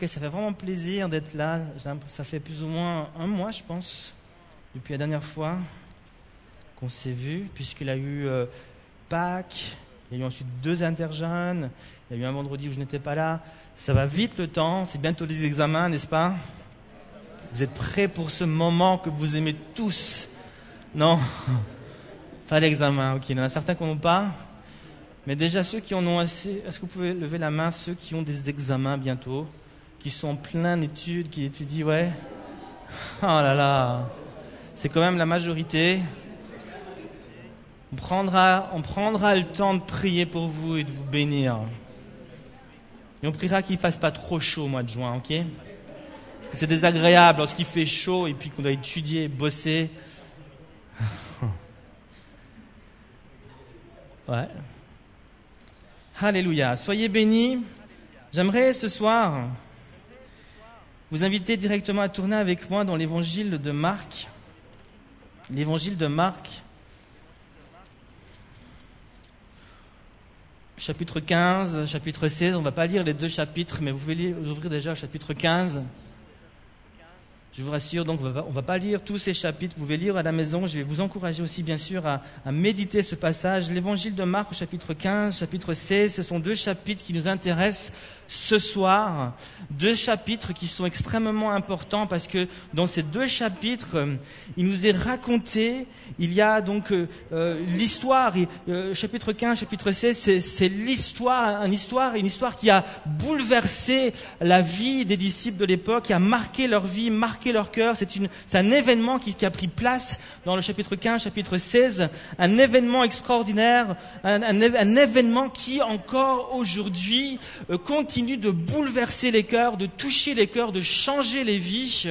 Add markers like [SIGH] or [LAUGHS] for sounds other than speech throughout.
Ok, ça fait vraiment plaisir d'être là. Ça fait plus ou moins un mois, je pense, depuis la dernière fois qu'on s'est vu, puisqu'il a eu euh, Pâques, il y a eu ensuite deux interjeunes, il y a eu un vendredi où je n'étais pas là. Ça va vite le temps, c'est bientôt les examens, n'est-ce pas? Vous êtes prêts pour ce moment que vous aimez tous? Non? Pas l'examen, ok. Il y en a certains qui n'en ont pas. Mais déjà, ceux qui en ont assez, est-ce que vous pouvez lever la main, ceux qui ont des examens bientôt? Qui sont plein d'études, qui étudient, ouais. Oh là là, c'est quand même la majorité. On prendra, on prendra le temps de prier pour vous et de vous bénir. Et on priera qu'il ne fasse pas trop chaud au mois de juin, ok? C'est désagréable lorsqu'il fait chaud et puis qu'on doit étudier, bosser. [LAUGHS] Ouais. Alléluia. Soyez bénis. J'aimerais ce soir vous inviter directement à tourner avec moi dans l'évangile de Marc. L'évangile de Marc, chapitre 15, chapitre 16. On ne va pas lire les deux chapitres, mais vous pouvez ouvrir déjà au chapitre 15. Je vous rassure, donc, on ne va pas lire tous ces chapitres. Vous pouvez lire à la maison. Je vais vous encourager aussi, bien sûr, à, à méditer ce passage. L'évangile de Marc, chapitre 15, chapitre 16, ce sont deux chapitres qui nous intéressent ce soir deux chapitres qui sont extrêmement importants parce que dans ces deux chapitres, euh, il nous est raconté, il y a donc euh, euh, l'histoire, chapitre 15, chapitre 16, c'est l'histoire, une histoire, une histoire qui a bouleversé la vie des disciples de l'époque, qui a marqué leur vie, marqué leur cœur. C'est un événement qui, a pris place dans le chapitre 15, chapitre 16, un événement extraordinaire, un, un événement qui encore aujourd'hui continue de bouleverser les cœurs, de toucher les cœurs, de changer les vies.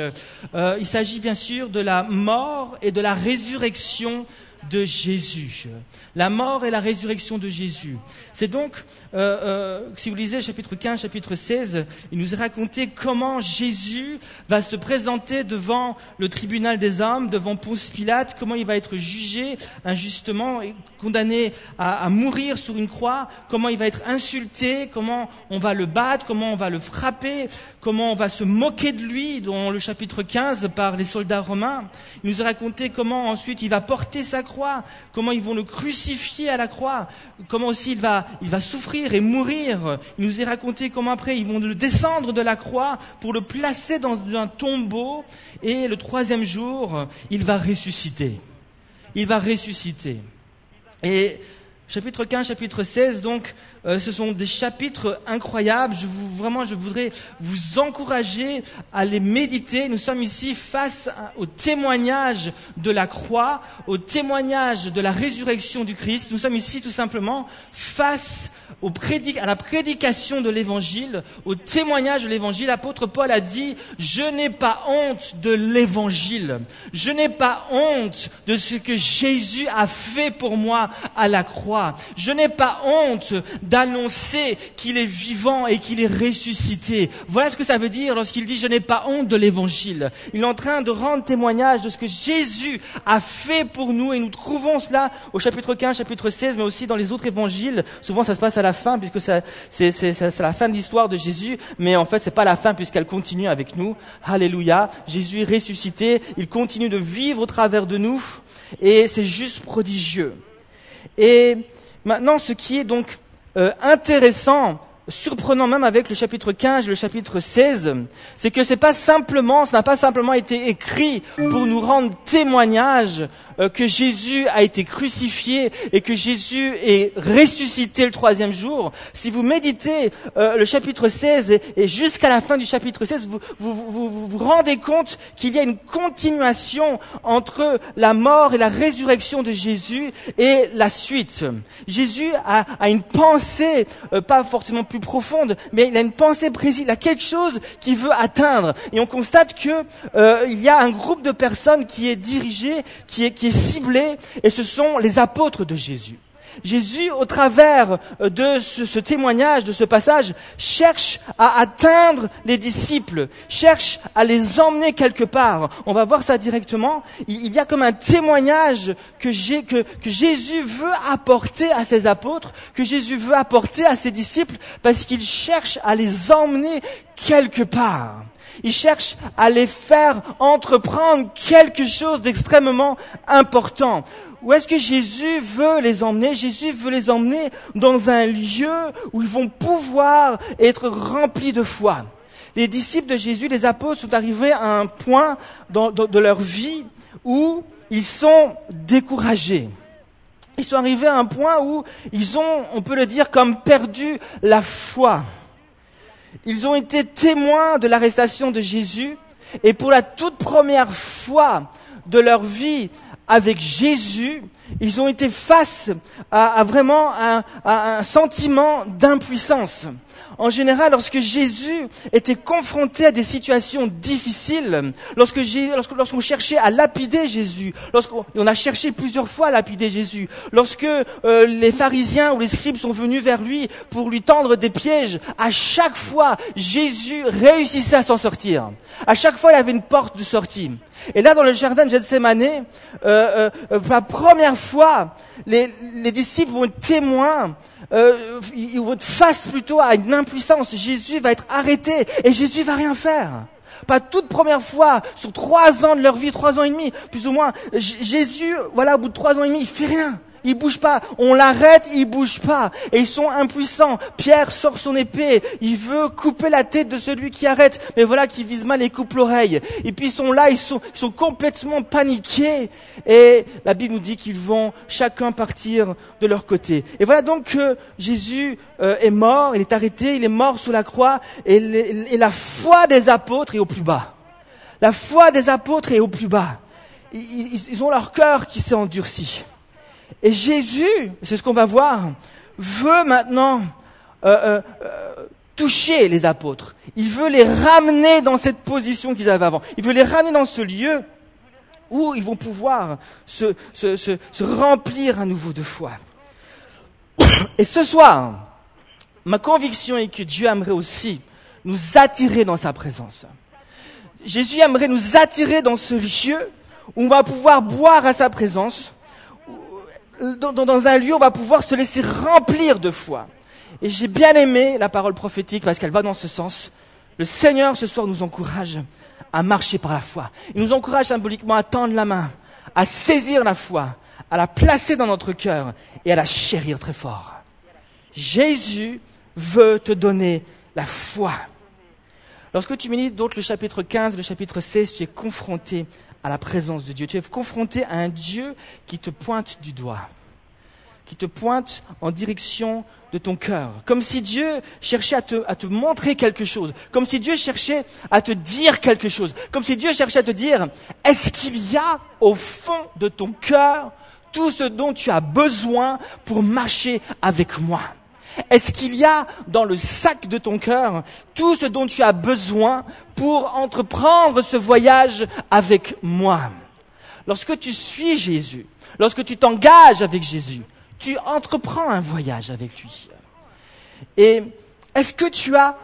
Euh, il s'agit bien sûr de la mort et de la résurrection de Jésus. La mort et la résurrection de Jésus. C'est donc, euh, euh, si vous lisez chapitre 15, chapitre 16, il nous est raconté comment Jésus va se présenter devant le tribunal des hommes, devant Ponce Pilate, comment il va être jugé injustement et condamné à, à mourir sur une croix, comment il va être insulté, comment on va le battre, comment on va le frapper, comment on va se moquer de lui dans le chapitre 15 par les soldats romains. Il nous a raconté comment ensuite il va porter sa croix, comment ils vont le crucifier à la croix, comment aussi il va, il va souffrir et mourir. Il nous a raconté comment après ils vont le descendre de la croix pour le placer dans un tombeau et le troisième jour, il va ressusciter. Il va ressusciter. Et chapitre 15, chapitre 16, donc, euh, ce sont des chapitres incroyables. Je vous, vraiment, je voudrais vous encourager à les méditer. Nous sommes ici face au témoignage de la croix, au témoignage de la résurrection du Christ. Nous sommes ici tout simplement face au à la prédication de l'évangile, au témoignage de l'évangile. L'apôtre Paul a dit, je n'ai pas honte de l'évangile. Je n'ai pas honte de ce que Jésus a fait pour moi à la croix. Je n'ai pas honte d'annoncer qu'il est vivant et qu'il est ressuscité. Voilà ce que ça veut dire lorsqu'il dit je n'ai pas honte de l'évangile. Il est en train de rendre témoignage de ce que Jésus a fait pour nous et nous trouvons cela au chapitre 15, chapitre 16, mais aussi dans les autres évangiles. Souvent ça se passe à la fin puisque c'est la fin de l'histoire de Jésus, mais en fait c'est pas la fin puisqu'elle continue avec nous. Alléluia. Jésus est ressuscité. Il continue de vivre au travers de nous et c'est juste prodigieux. Et maintenant, ce qui est donc euh, intéressant, surprenant même avec le chapitre 15 et le chapitre 16, c'est que c'est pas simplement, ce n'a pas simplement été écrit pour nous rendre témoignage que Jésus a été crucifié et que Jésus est ressuscité le troisième jour, si vous méditez euh, le chapitre 16 et, jusqu'à la fin du chapitre 16, vous vous, vous, rendez compte qu'il y a une continuation entre la mort et la résurrection de Jésus et la suite. Jésus a, a une pensée, euh, pas forcément plus profonde, mais il a une pensée précise, il a quelque chose qu'il veut atteindre. Et on constate que il y a un groupe de personnes qui est dirigé, qui est, qui ciblé, et ce sont les apôtres de Jésus. Jésus, au travers euh, de ce, témoignage, de ce passage, cherche à atteindre les disciples, cherche à les emmener quelque part. On va voir ça directement. Il, y a comme un témoignage que, que, que Jésus veut apporter à ses apôtres, que Jésus veut apporter à ses disciples, parce qu'il cherche à les emmener quelque part. Il cherche à les faire entreprendre quelque chose d'extrêmement important. Où est-ce que Jésus veut les emmener? Jésus veut les emmener dans un lieu où ils vont pouvoir être remplis de foi. Les disciples de Jésus, les apôtres, sont arrivés à un point de leur vie où ils sont découragés. Ils sont arrivés à un point où ils ont, on peut le dire, comme perdu la foi. Ils ont été témoins de l'arrestation de Jésus et pour la toute première fois de leur vie avec Jésus, ils ont été face à, vraiment un, sentiment d'impuissance. En général, lorsque Jésus était confronté à des situations difficiles, lorsque lorsqu'on cherchait à lapider Jésus, lorsqu'on a cherché plusieurs fois à lapider Jésus, lorsque euh, les pharisiens ou les scribes sont venus vers lui pour lui tendre des pièges, à chaque fois, Jésus réussissait à s'en sortir. À chaque fois, il avait une porte de sortie. Et là, dans le jardin de Gethsemane, euh, euh, pour la première fois, les, les disciples vont être témoins euh, être face plutôt à une impuissance. Jésus va être arrêté et Jésus va rien faire. Pas toute première fois, sur trois ans de leur vie, trois ans et demi, plus ou moins, Jésus, voilà, au bout de trois ans et demi, il fait rien. Il bouge pas. On l'arrête, il bouge pas. Et ils sont impuissants. Pierre sort son épée. Il veut couper la tête de celui qui arrête. Mais voilà qui vise mal et coupe l'oreille. Et puis ils sont là, ils sont, ils sont complètement paniqués. Et la Bible nous dit qu'ils vont chacun partir de leur côté. Et voilà donc que Jésus euh, est mort, il est arrêté, il est mort sous la croix. Et, la foi des apôtres est au plus bas. La foi des apôtres est au plus bas. Ils ont leur cœur qui s'est endurci. Et Jésus, c'est ce qu'on va voir, veut maintenant euh, euh, euh, toucher les apôtres. Il veut les ramener dans cette position qu'ils avaient avant. Il veut les ramener dans ce lieu où ils vont pouvoir se, remplir à nouveau de foi. Et ce soir, ma conviction est que Dieu aimerait aussi nous attirer dans sa présence. Jésus aimerait nous attirer dans ce lieu où on va pouvoir boire à sa présence, dans, dans, un lieu, on va pouvoir se laisser remplir de foi. Et j'ai bien aimé la parole prophétique parce qu'elle va dans ce sens. Le Seigneur ce soir nous encourage à marcher par la foi. Il nous encourage symboliquement à tendre la main, à saisir la foi, à la placer dans notre cœur et à la chérir très fort. Jésus veut te donner la foi. Lorsque tu médites donc le chapitre 15, le chapitre 16, tu es confronté à la présence de Dieu. Tu es confronté à un Dieu qui te pointe du doigt, qui te pointe en direction de ton cœur. Comme si Dieu cherchait à te, à te montrer quelque chose, comme si Dieu cherchait à te dire quelque chose, comme si Dieu cherchait à te dire, est-ce qu'il y a au fond de ton cœur tout ce dont tu as besoin pour marcher avec moi? Est-ce qu'il y a dans le sac de ton cœur tout ce dont tu as besoin pour entreprendre ce voyage avec moi? Lorsque tu suis Jésus, lorsque tu t'engages avec Jésus, tu entreprends un voyage avec lui. Et est-ce que tu as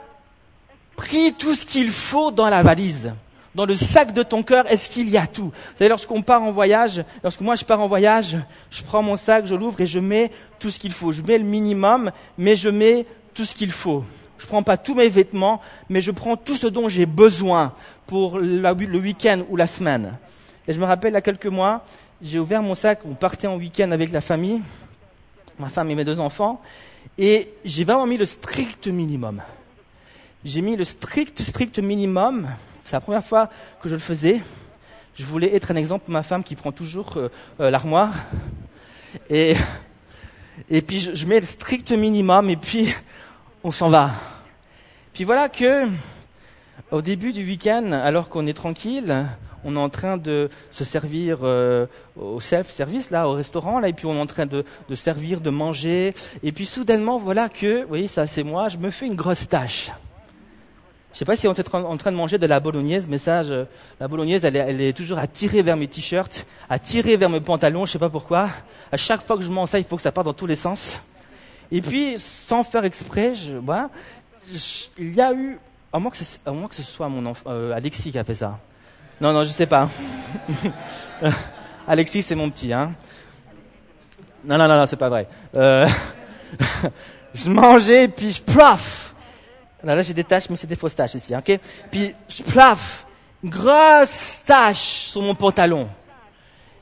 pris tout ce qu'il faut dans la valise? Dans le sac de ton cœur, est-ce qu'il y a tout? Vous savez, lorsqu'on part en voyage, lorsque moi je pars en voyage, je prends mon sac, je l'ouvre et je mets tout ce qu'il faut. Je mets le minimum, mais je mets tout ce qu'il faut. Je prends pas tous mes vêtements, mais je prends tout ce dont j'ai besoin pour le week-end ou la semaine. Et je me rappelle, il y a quelques mois, j'ai ouvert mon sac, on partait en week-end avec la famille, ma femme et mes deux enfants, et j'ai vraiment mis le strict minimum. J'ai mis le strict, strict minimum, c'est la première fois que je le faisais. Je voulais être un exemple pour ma femme qui prend toujours euh, euh, l'armoire. Et, et puis je, mets le strict minimum et puis on s'en va. Puis voilà que au début du week-end, alors qu'on est tranquille, on est en train de se servir euh, au self-service, là, au restaurant, là, et puis on est en train de, de servir, de manger. Et puis soudainement, voilà que, vous voyez, ça c'est moi, je me fais une grosse tâche. Je sais pas si on est en train de manger de la bolognaise, mais ça, la bolognaise, elle est, elle est toujours à tirer vers mes t-shirts, à tirer vers mes pantalons, je sais pas pourquoi. À chaque fois que je mange ça, il faut que ça parte dans tous les sens. Et puis, sans faire exprès, je, voilà, il y a eu, à moins que ce, à moins que ce soit mon enfant, euh, Alexis qui a fait ça. Non, non, je sais pas. [LAUGHS] Alexis, c'est mon petit, hein. Non, non, non, non, c'est pas vrai. Euh, [LAUGHS] je mangeais, puis je plaf Là, j'ai des taches, mais c'est des fausses taches ici, ok? Puis je plaf, grosse tache sur mon pantalon.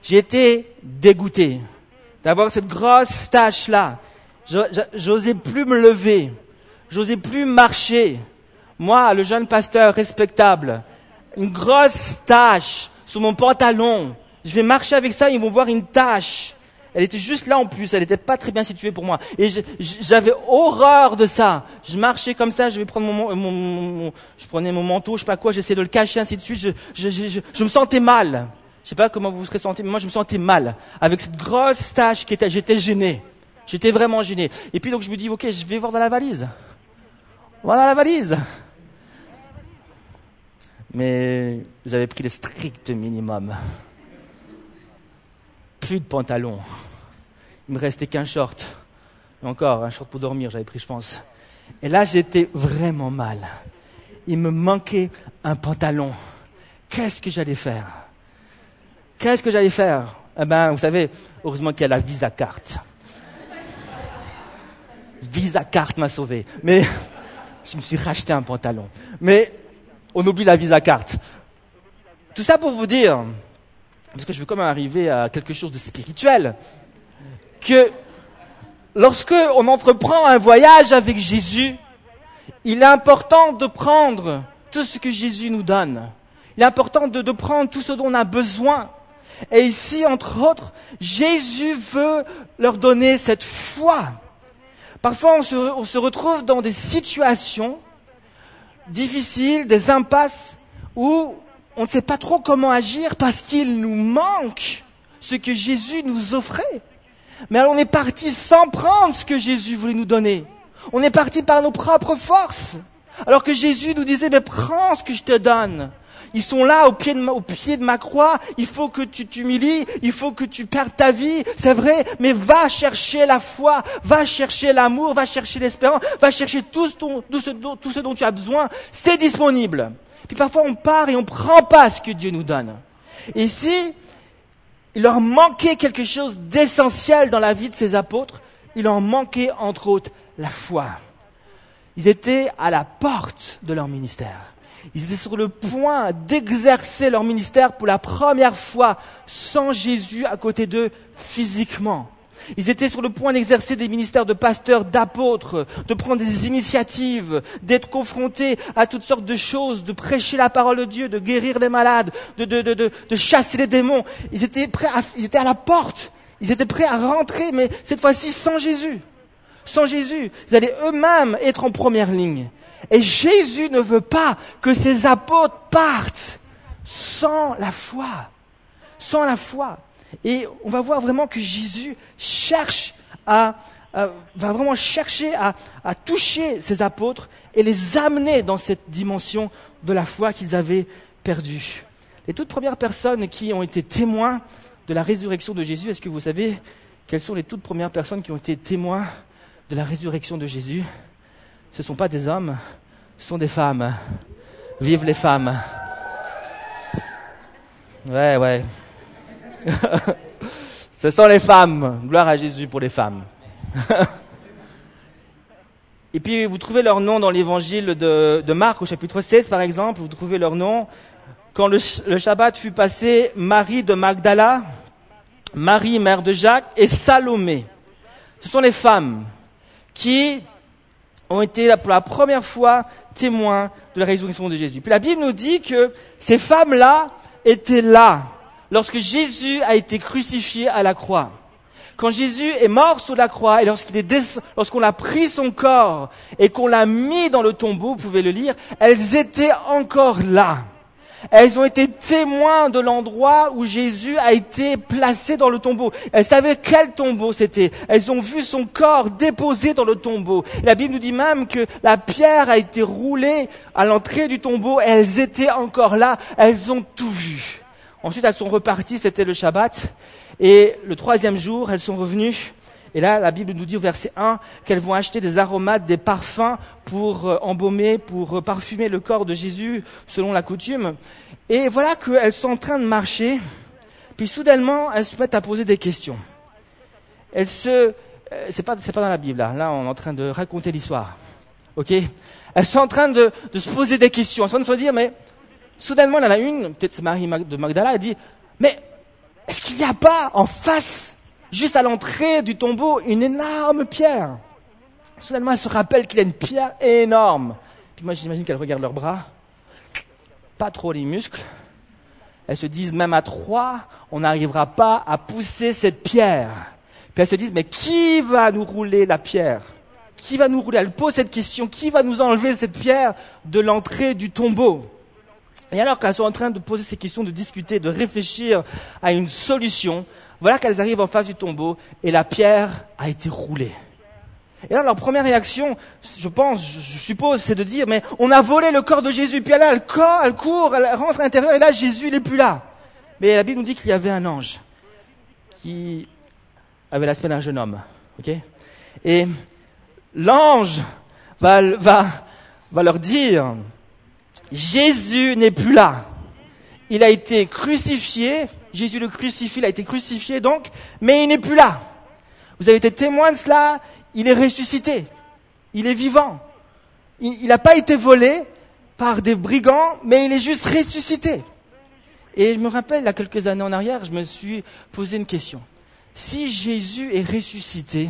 J'ai été dégoûté d'avoir cette grosse tache-là. J'osais plus me lever, j'osais plus marcher. Moi, le jeune pasteur respectable, une grosse tache sur mon pantalon. Je vais marcher avec ça, ils vont voir une tache. Elle était juste là en plus, elle n'était pas très bien située pour moi. Et j'avais horreur de ça. Je marchais comme ça, je vais prendre mon, mon, mon, je prenais mon manteau, je sais pas quoi, j'essayais de le cacher, ainsi de suite. Je, je, je, je me sentais mal. Je sais pas comment vous vous serez senti, mais moi je me sentais mal. Avec cette grosse tâche qui était, j'étais gêné. J'étais vraiment gêné. Et puis donc je me dis, ok, je vais voir dans la valise. Voilà la valise. Mais j'avais pris le strict minimum plus de pantalon. Il me restait qu'un short. Et encore, un short pour dormir, j'avais pris, je pense. Et là, j'étais vraiment mal. Il me manquait un pantalon. Qu'est-ce que j'allais faire? Qu'est-ce que j'allais faire? Eh ben, vous savez, heureusement qu'il y a la Visa carte. Visa carte m'a sauvé. Mais je me suis racheté un pantalon. Mais on oublie la Visa carte. Tout ça pour vous dire, parce que je veux quand même arriver à quelque chose de spirituel, que lorsque on entreprend un voyage avec Jésus, il est important de prendre tout ce que Jésus nous donne. Il est important de, prendre tout ce dont on a besoin. Et ici, entre autres, Jésus veut leur donner cette foi. Parfois, on se retrouve dans des situations difficiles, des impasses, où on ne sait pas trop comment agir parce qu'il nous manque ce que Jésus nous offrait. Mais alors on est parti sans prendre ce que Jésus voulait nous donner. On est parti par nos propres forces. Alors que Jésus nous disait, mais prends ce que je te donne. Ils sont là au pied de ma, au pied de ma croix. Il faut que tu t'humilies. Il faut que tu perdes ta vie. C'est vrai. Mais va chercher la foi. Va chercher l'amour. Va chercher l'espérance. Va chercher tout ce, dont tu as besoin. C'est disponible. Puis parfois on part et on ne prend pas ce que Dieu nous donne. Et ici, il leur manquait quelque chose d'essentiel dans la vie de ces apôtres. Il leur manquait entre autres la foi. Ils étaient à la porte de leur ministère. Ils étaient sur le point d'exercer leur ministère pour la première fois sans Jésus à côté d'eux physiquement. Ils étaient sur le point d'exercer des ministères de pasteurs, d'apôtres, de prendre des initiatives, d'être confrontés à toutes sortes de choses, de prêcher la parole de Dieu, de guérir les malades, de, chasser les démons. Ils étaient prêts à, à la porte. Ils étaient prêts à rentrer, mais cette fois-ci sans Jésus. Sans Jésus. Ils allaient eux-mêmes être en première ligne. Et Jésus ne veut pas que ses apôtres partent sans la foi. Sans la foi. Et on va voir vraiment que Jésus cherche à, va vraiment chercher à, à toucher ses apôtres et les amener dans cette dimension de la foi qu'ils avaient perdue. Les toutes premières personnes qui ont été témoins de la résurrection de Jésus, est-ce que vous savez quelles sont les toutes premières personnes qui ont été témoins de la résurrection de Jésus? Ce ne sont pas des hommes, ce sont des femmes. Vive les femmes. Ouais, ouais. [LAUGHS] Ce sont les femmes. Gloire à Jésus pour les femmes. [LAUGHS] Et puis vous trouvez leur nom dans l'évangile de, Marc au chapitre 16 par exemple, vous trouvez leur nom. Quand le, le Shabbat fut passé, Marie de Magdala, Marie mère de Jacques et Salomé. Ce sont les femmes qui ont été pour la première fois témoins de la résurrection de Jésus. Puis la Bible nous dit que ces femmes-là étaient là lorsque Jésus a été crucifié à la croix. Quand Jésus est mort sur la croix et lorsqu'il est lorsqu'on a pris son corps et qu'on l'a mis dans le tombeau, vous pouvez le lire, elles étaient encore là. Elles ont été témoins de l'endroit où Jésus a été placé dans le tombeau. Elles savaient quel tombeau c'était. Elles ont vu son corps déposé dans le tombeau. la Bible nous dit même que la pierre a été roulée à l'entrée du tombeau. Elles étaient encore là. Elles ont tout vu. Ensuite, elles sont reparties. C'était le Shabbat. Et le troisième jour, elles sont revenues et là, la Bible nous dit au verset 1 qu'elles vont acheter des aromates, des parfums pour euh, embaumer, pour euh, parfumer le corps de Jésus selon la coutume. Et voilà qu'elles sont en train de marcher, puis soudainement, elles se mettent à poser des questions. Elles se... Euh, c'est pas, c'est pas dans la Bible, là. Là, on est en train de raconter l'histoire. Ok? Elles sont en train de, de se poser des questions. Elles sont en train de se dire, mais soudainement, il y en a une, peut-être c'est Marie de Magdala, elle dit, mais est-ce qu'il n'y a pas en face juste à l'entrée du tombeau, une énorme pierre? Soudainement, elle se rappelle qu'il y a une pierre énorme. Puis moi, j'imagine qu'elle regarde leurs bras, pas trop les muscles. Elles se disent, même à trois, on n'arrivera pas à pousser cette pierre. Puis elles se disent, mais qui va nous rouler la pierre? Qui va nous rouler? Elle pose cette question, qui va nous enlever cette pierre de l'entrée du tombeau? Et alors qu'elles sont en train de poser ces questions, de discuter, de réfléchir à une solution, voilà qu'elles arrivent en face du tombeau et la pierre a été roulée. Et là, leur première réaction, je pense, je suppose, c'est de dire, mais on a volé le corps de Jésus. Puis là, elle, court, elle court, elle rentre à l'intérieur, et là, Jésus, il n'est plus là. Mais la Bible nous dit qu'il y avait un ange qui avait l'aspect d'un jeune homme. et l'ange va leur dire, Jésus n'est plus là. Il a été crucifié, Jésus le crucifie, il a été crucifié donc, mais il n'est plus là. Vous avez été témoin de cela, il est ressuscité, il est vivant. Il n'a pas été volé par des brigands, mais il est juste ressuscité. Et je me rappelle, il y a quelques années en arrière, je me suis posé une question. Si Jésus est ressuscité,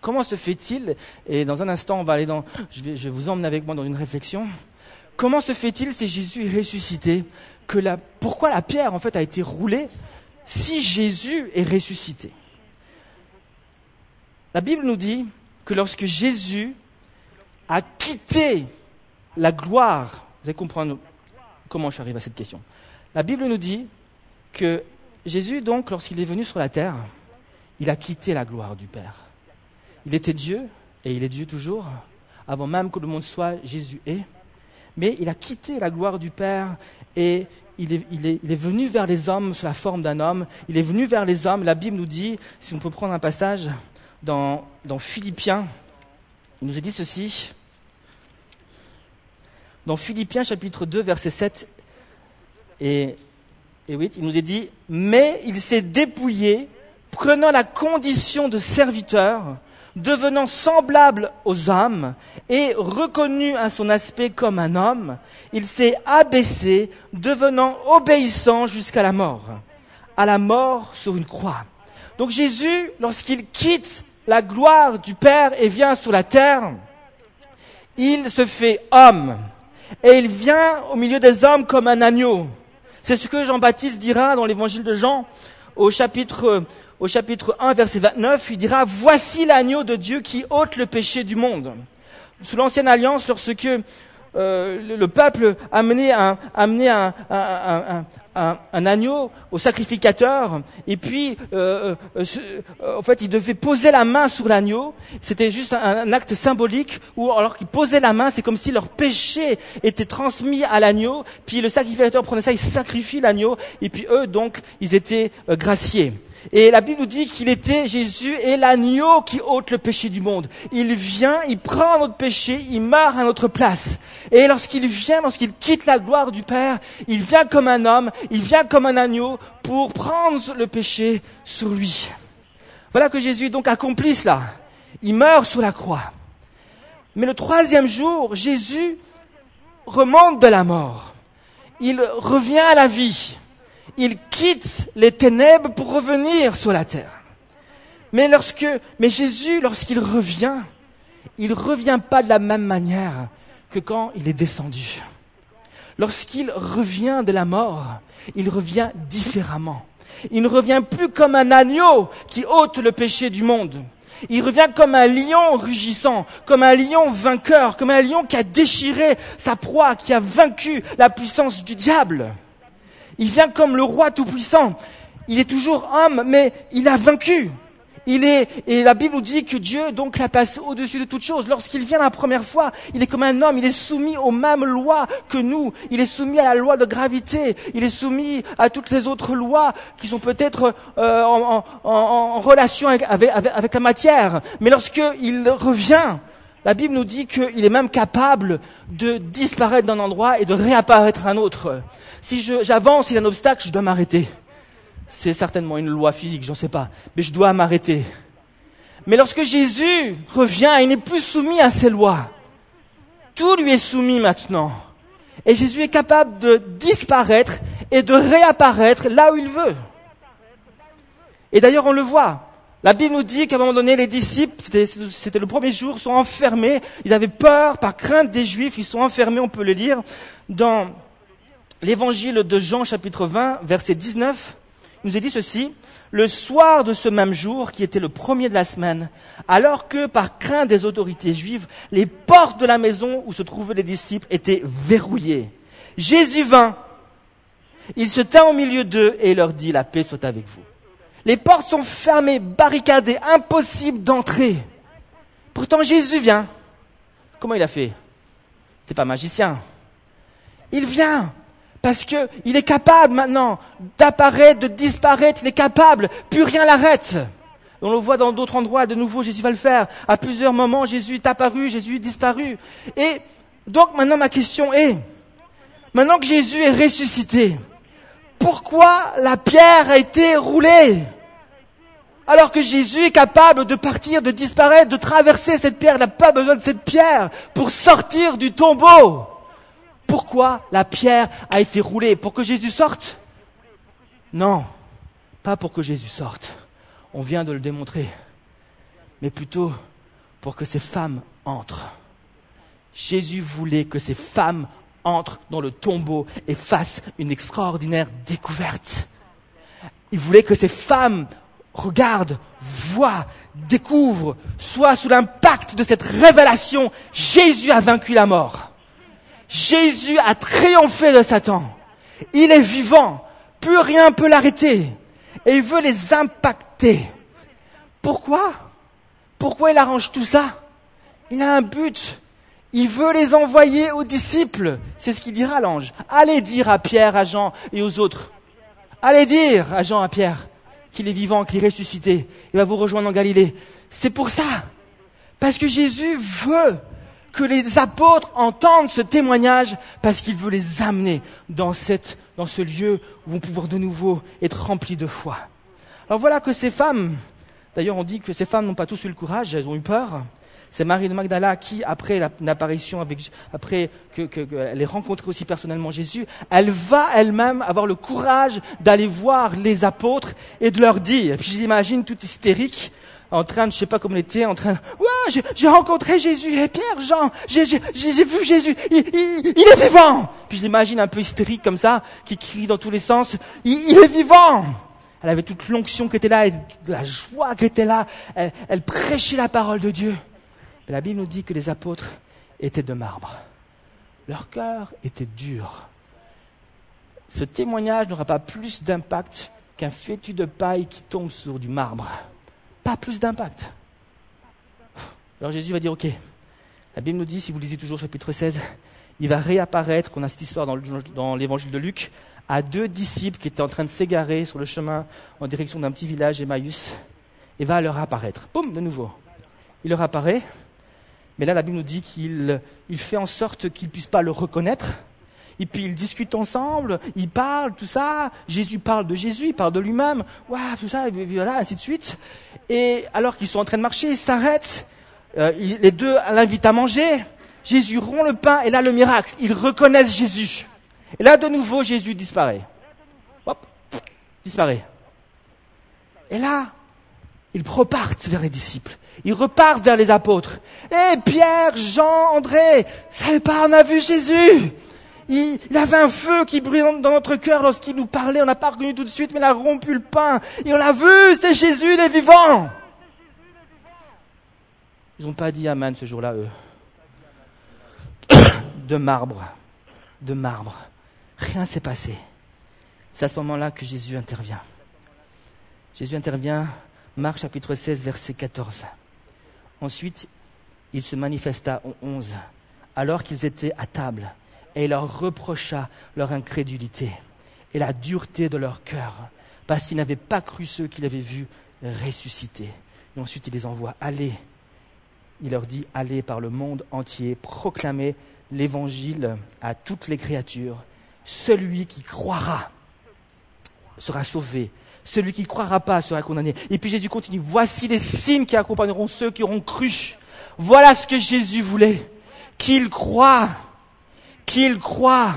comment se fait-il, et dans un instant, on va aller dans, je vais, je vais vous emmener avec moi dans une réflexion, comment se fait-il si Jésus est ressuscité pourquoi la pierre en fait a été roulée si Jésus est ressuscité? La Bible nous dit que lorsque Jésus a quitté la gloire, vous allez comprendre comment je suis arrivé à cette question. La Bible nous dit que Jésus, donc, lorsqu'il est venu sur la terre, il a quitté la gloire du Père. Il était Dieu, et il est Dieu toujours. Avant même que le monde soit, Jésus est. Mais il a quitté la gloire du Père et il est, venu vers les hommes sous la forme d'un homme. Il est venu vers les hommes. La Bible nous dit, si on peut prendre un passage dans, Philippiens, il nous a dit ceci. Dans Philippiens chapitre 2, verset 7 et, et 8, il nous est dit, mais il s'est dépouillé, prenant la condition de serviteur, devenant semblable aux hommes et reconnu à son aspect comme un homme, il s'est abaissé, devenant obéissant jusqu'à la mort, à la mort sur une croix. Donc Jésus, lorsqu'il quitte la gloire du Père et vient sur la terre, il se fait homme et il vient au milieu des hommes comme un agneau. C'est ce que Jean-Baptiste dira dans l'évangile de Jean au chapitre au chapitre 1, verset 29, il dira, Voici l'agneau de Dieu qui ôte le péché du monde. Sous l'ancienne alliance, lorsque euh, le, peuple amenait, un, amenait un, un, un, agneau au sacrificateur, et puis euh, euh, euh, en fait il devait poser la main sur l'agneau. C'était juste un, acte symbolique où alors qu'ils posaient la main, c'est comme si leur péché était transmis à l'agneau. Puis le sacrificateur prenait ça, il sacrifie l'agneau, et puis eux donc ils étaient graciés. Et la Bible nous dit qu'il était, Jésus est l'agneau qui ôte le péché du monde. Il vient, il prend notre péché, il meurt à notre place. Et lorsqu'il vient, lorsqu'il quitte la gloire du Père, il vient comme un homme, il vient comme un agneau pour prendre le péché sur lui. Voilà que Jésus donc accomplit cela. Il meurt sur la croix. Mais le troisième jour, Jésus remonte de la mort. Il revient à la vie il quitte les ténèbres pour revenir sur la terre. Mais lorsque, mais Jésus, lorsqu'il revient, il revient pas de la même manière que quand il est descendu. Lorsqu'il revient de la mort, il revient différemment. Il ne revient plus comme un agneau qui ôte le péché du monde. Il revient comme un lion rugissant, comme un lion vainqueur, comme un lion qui a déchiré sa proie, qui a vaincu la puissance du diable. Il vient comme le roi tout-puissant. Il est toujours homme, mais il a vaincu. Il est, et la Bible nous dit que Dieu, donc, la passe au-dessus de toute chose. Lorsqu'il vient la première fois, il est comme un homme, il est soumis aux mêmes lois que nous. Il est soumis à la loi de gravité. Il est soumis à toutes les autres lois qui sont peut-être euh, en, relation avec, avec, avec la matière. Mais lorsqu'il revient, la Bible nous dit qu'il est même capable de disparaître d'un endroit et de réapparaître à un autre. Si j'avance, il y a un obstacle, je dois m'arrêter c'est certainement une loi physique, j'en sais pas, mais je dois m'arrêter. Mais lorsque Jésus revient, il n'est plus soumis à ces lois. Tout lui est soumis maintenant. Et Jésus est capable de disparaître et de réapparaître là où il veut. Et d'ailleurs, on le voit. La Bible nous dit qu'à un moment donné, les disciples, c'était le premier jour, sont enfermés. Ils avaient peur par crainte des Juifs. Ils sont enfermés, on peut le lire, dans l'évangile de Jean chapitre 20, verset 19 nous a dit ceci, le soir de ce même jour, qui était le premier de la semaine, alors que par crainte des autorités juives, les portes de la maison où se trouvaient les disciples étaient verrouillées. Jésus vint, il se tint au milieu d'eux et leur dit, la paix soit avec vous. Les portes sont fermées, barricadées, impossible d'entrer. Pourtant Jésus vient. Comment il a fait? C'est pas magicien. Il vient. Parce qu'il est capable maintenant d'apparaître, de disparaître, il est capable, plus rien l'arrête. On le voit dans d'autres endroits, de nouveau Jésus va le faire. À plusieurs moments, Jésus est apparu, Jésus est disparu. Et donc maintenant ma question est, maintenant que Jésus est ressuscité, pourquoi la pierre a été roulée alors que Jésus est capable de partir, de disparaître, de traverser cette pierre, n'a pas besoin de cette pierre pour sortir du tombeau pourquoi la pierre a été roulée Pour que Jésus sorte Non, pas pour que Jésus sorte. On vient de le démontrer. Mais plutôt pour que ces femmes entrent. Jésus voulait que ces femmes entrent dans le tombeau et fassent une extraordinaire découverte. Il voulait que ces femmes regardent, voient, découvrent, soient sous l'impact de cette révélation, Jésus a vaincu la mort. Jésus a triomphé de Satan. Il est vivant. Plus rien peut l'arrêter. Et il veut les impacter. Pourquoi? Pourquoi il arrange tout ça? Il a un but. Il veut les envoyer aux disciples. C'est ce qu'il dira l'ange. Allez dire à Pierre, à Jean et aux autres. Allez dire à Jean, à Pierre, qu'il est vivant, qu'il est ressuscité. Il va vous rejoindre en Galilée. C'est pour ça. Parce que Jésus veut que les apôtres entendent ce témoignage parce qu'il veut les amener dans, cette, dans ce lieu où vont pouvoir de nouveau être remplis de foi. Alors voilà que ces femmes, d'ailleurs on dit que ces femmes n'ont pas tous eu le courage, elles ont eu peur. C'est Marie de Magdala qui, après l'apparition, avec, après qu'elle que, ait rencontré aussi personnellement Jésus, elle va elle-même avoir le courage d'aller voir les apôtres et de leur dire, puis j'imagine toute hystérique, en train de, je sais pas comment il était, en train, ouais, j'ai rencontré Jésus, et Pierre, Jean, j'ai vu Jésus, il, est vivant. Puis je l'imagine un peu hystérique comme ça, qui crie dans tous les sens, il, est vivant. Elle avait toute l'onction qui était là, et la joie qui était là, elle, elle prêchait la parole de Dieu. La Bible nous dit que les apôtres étaient de marbre. Leur cœur était dur. Ce témoignage n'aura pas plus d'impact qu'un fétu de paille qui tombe sur du marbre pas plus d'impact. Alors Jésus va dire, ok, la Bible nous dit, si vous lisez toujours chapitre 16, il va réapparaître, qu'on a cette histoire dans l'évangile de Luc, à deux disciples qui étaient en train de s'égarer sur le chemin en direction d'un petit village, Emmaüs, et va leur apparaître. Boum, de nouveau. Il leur apparaît, mais là la Bible nous dit qu'il il fait en sorte qu'ils ne puissent pas le reconnaître, et puis ils discutent ensemble, ils parlent, tout ça. Jésus parle de Jésus, il parle de lui-même, waouh, tout ça, et voilà, ainsi de suite. Et alors qu'ils sont en train de marcher, ils s'arrêtent. Euh, les deux l'invitent à manger. Jésus rompt le pain, et là le miracle, ils reconnaissent Jésus. Et là de nouveau, Jésus disparaît. Hop, disparaît. Et là, ils repartent vers les disciples. Ils repartent vers les apôtres. Eh Pierre, Jean, André, savez pas, on a vu Jésus. Il, avait un feu qui brûlait dans notre cœur lorsqu'il nous parlait. On n'a pas reconnu tout de suite, mais il a rompu le pain. Et on l'a vu, c'est Jésus, il est vivant. Ils n'ont pas dit Amen ce jour-là, eux. [COUGHS] De marbre, de marbre. Rien s'est passé. C'est à ce moment-là que Jésus intervient. Jésus intervient, Marc chapitre 16, verset 14. Ensuite, il se manifesta au 11, alors qu'ils étaient à table, et il leur reprocha leur incrédulité et la dureté de leur cœur, parce qu'ils n'avaient pas cru ceux qu'il avait vus ressusciter. Et ensuite, il les envoie, allez. Il leur dit, allez par le monde entier, proclamer l'évangile à toutes les créatures. Celui qui croira sera sauvé. Celui qui ne croira pas sera condamné. Et puis Jésus continue, voici les signes qui accompagneront ceux qui auront cru. Voilà ce que Jésus voulait. Qu'il croit. Qu'il croit.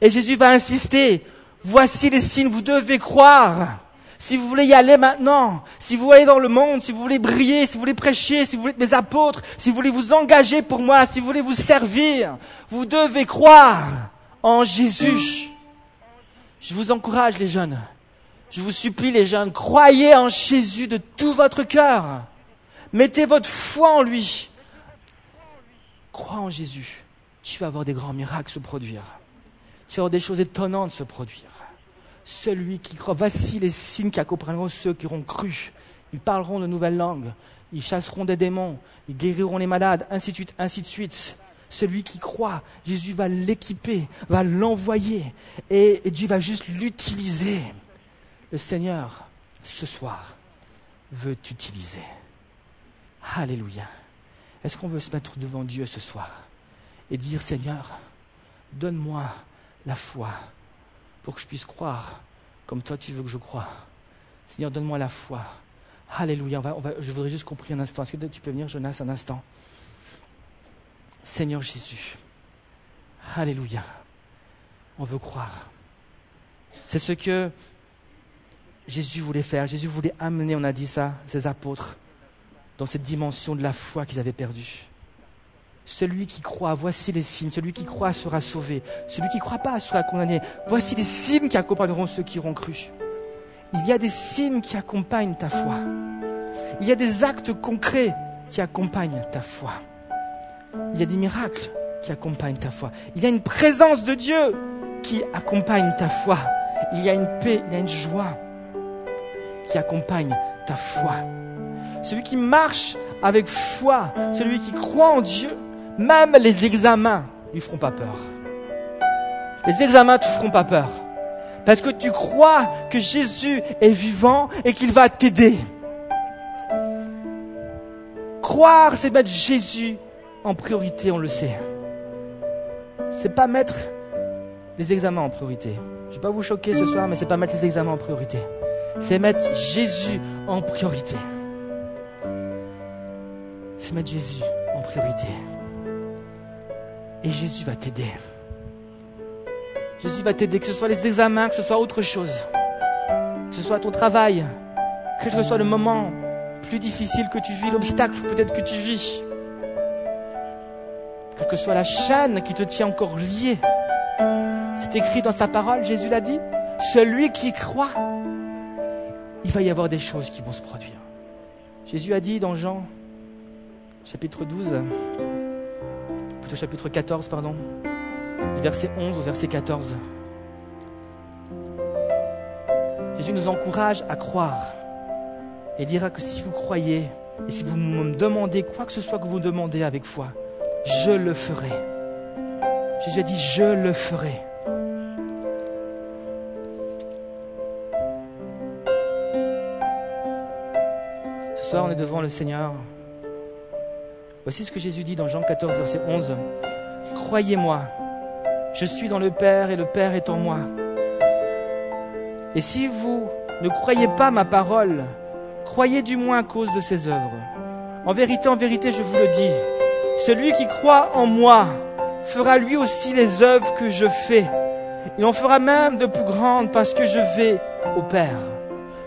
Et Jésus va insister. Voici les signes, vous devez croire. Si vous voulez y aller maintenant, si vous voulez dans le monde, si vous voulez briller, si vous voulez prêcher, si vous voulez être mes apôtres, si vous voulez vous engager pour moi, si vous voulez vous servir, vous devez croire en Jésus. Je vous encourage les jeunes. Je vous supplie les jeunes, croyez en Jésus de tout votre cœur. Mettez votre foi en lui. Crois en Jésus. Tu vas avoir des grands miracles se produire. Tu vas avoir des choses étonnantes se produire. Celui qui croit, voici les signes qui accompagneront ceux qui auront cru. Ils parleront de nouvelles langues, ils chasseront des démons, ils guériront les malades, ainsi de suite, ainsi de suite. Celui qui croit, Jésus va l'équiper, va l'envoyer, et, et Dieu va juste l'utiliser. Le Seigneur, ce soir, veut t'utiliser. Alléluia. Est-ce qu'on veut se mettre devant Dieu ce soir et dire, Seigneur, donne-moi la foi pour que je puisse croire comme toi tu veux que je croie. Seigneur, donne-moi la foi. Alléluia. je voudrais juste comprendre un instant. Est-ce que tu peux venir, Jonas, un instant? Seigneur Jésus. Alléluia. On veut croire. C'est ce que Jésus voulait faire. Jésus voulait amener, on a dit ça, ses apôtres, dans cette dimension de la foi qu'ils avaient perdue. Celui qui croit, voici les signes. Celui qui croit sera sauvé. Celui qui ne croit pas sera condamné. Voici les signes qui accompagneront ceux qui auront cru. Il y a des signes qui accompagnent ta foi. Il y a des actes concrets qui accompagnent ta foi. Il y a des miracles qui accompagnent ta foi. Il y a une présence de Dieu qui accompagne ta foi. Il y a une paix, il y a une joie qui accompagne ta foi. Celui qui marche avec foi, celui qui croit en Dieu, même les examens ne lui feront pas peur. Les examens ne te feront pas peur. Parce que tu crois que Jésus est vivant et qu'il va t'aider. Croire, c'est mettre Jésus en priorité, on le sait. C'est pas mettre les examens en priorité. Je vais pas vous choquer ce soir, mais c'est pas mettre les examens en priorité. C'est mettre Jésus en priorité. C'est mettre Jésus en priorité. Et Jésus va t'aider. Jésus va t'aider, que ce soit les examens, que ce soit autre chose. Que ce soit ton travail, quel que soit le moment plus difficile que tu vis, l'obstacle peut-être que tu vis. Quelle que soit la chaîne qui te tient encore lié. C'est écrit dans sa parole, Jésus l'a dit. Celui qui croit, il va y avoir des choses qui vont se produire. Jésus a dit dans Jean chapitre 12, au chapitre 14, pardon, verset 11 au verset 14. Jésus nous encourage à croire et dira que si vous croyez et si vous me demandez quoi que ce soit que vous demandez avec foi, je le ferai. Jésus a dit, je le ferai. On est devant le Seigneur. Voici ce que Jésus dit dans Jean 14, verset 11. Croyez-moi, je suis dans le Père et le Père est en moi. Et si vous ne croyez pas ma parole, croyez du moins à cause de ses œuvres. En vérité, en vérité, je vous le dis, celui qui croit en moi fera lui aussi les œuvres que je fais. Il en fera même de plus grandes parce que je vais au Père.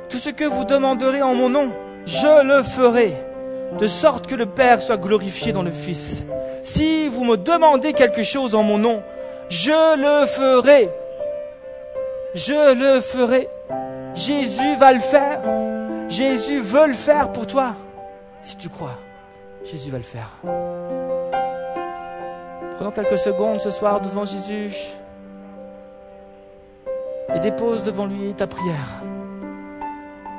Tout ce que vous demanderez en mon nom, je le ferai de sorte que le Père soit glorifié dans le Fils. Si vous me demandez quelque chose en mon nom, je le ferai. Je le ferai. Jésus va le faire. Jésus veut le faire pour toi, si tu crois. Jésus va le faire. Prenons quelques secondes ce soir devant Jésus et dépose devant lui ta prière.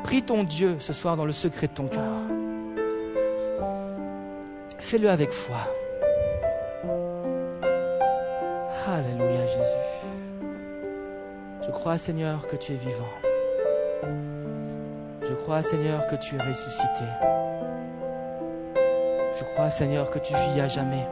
Prie ton Dieu ce soir dans le secret de ton cœur. Fais-le avec foi. Alléluia Jésus. Je crois Seigneur que tu es vivant. Je crois Seigneur que tu es ressuscité. Je crois Seigneur que tu vis à jamais.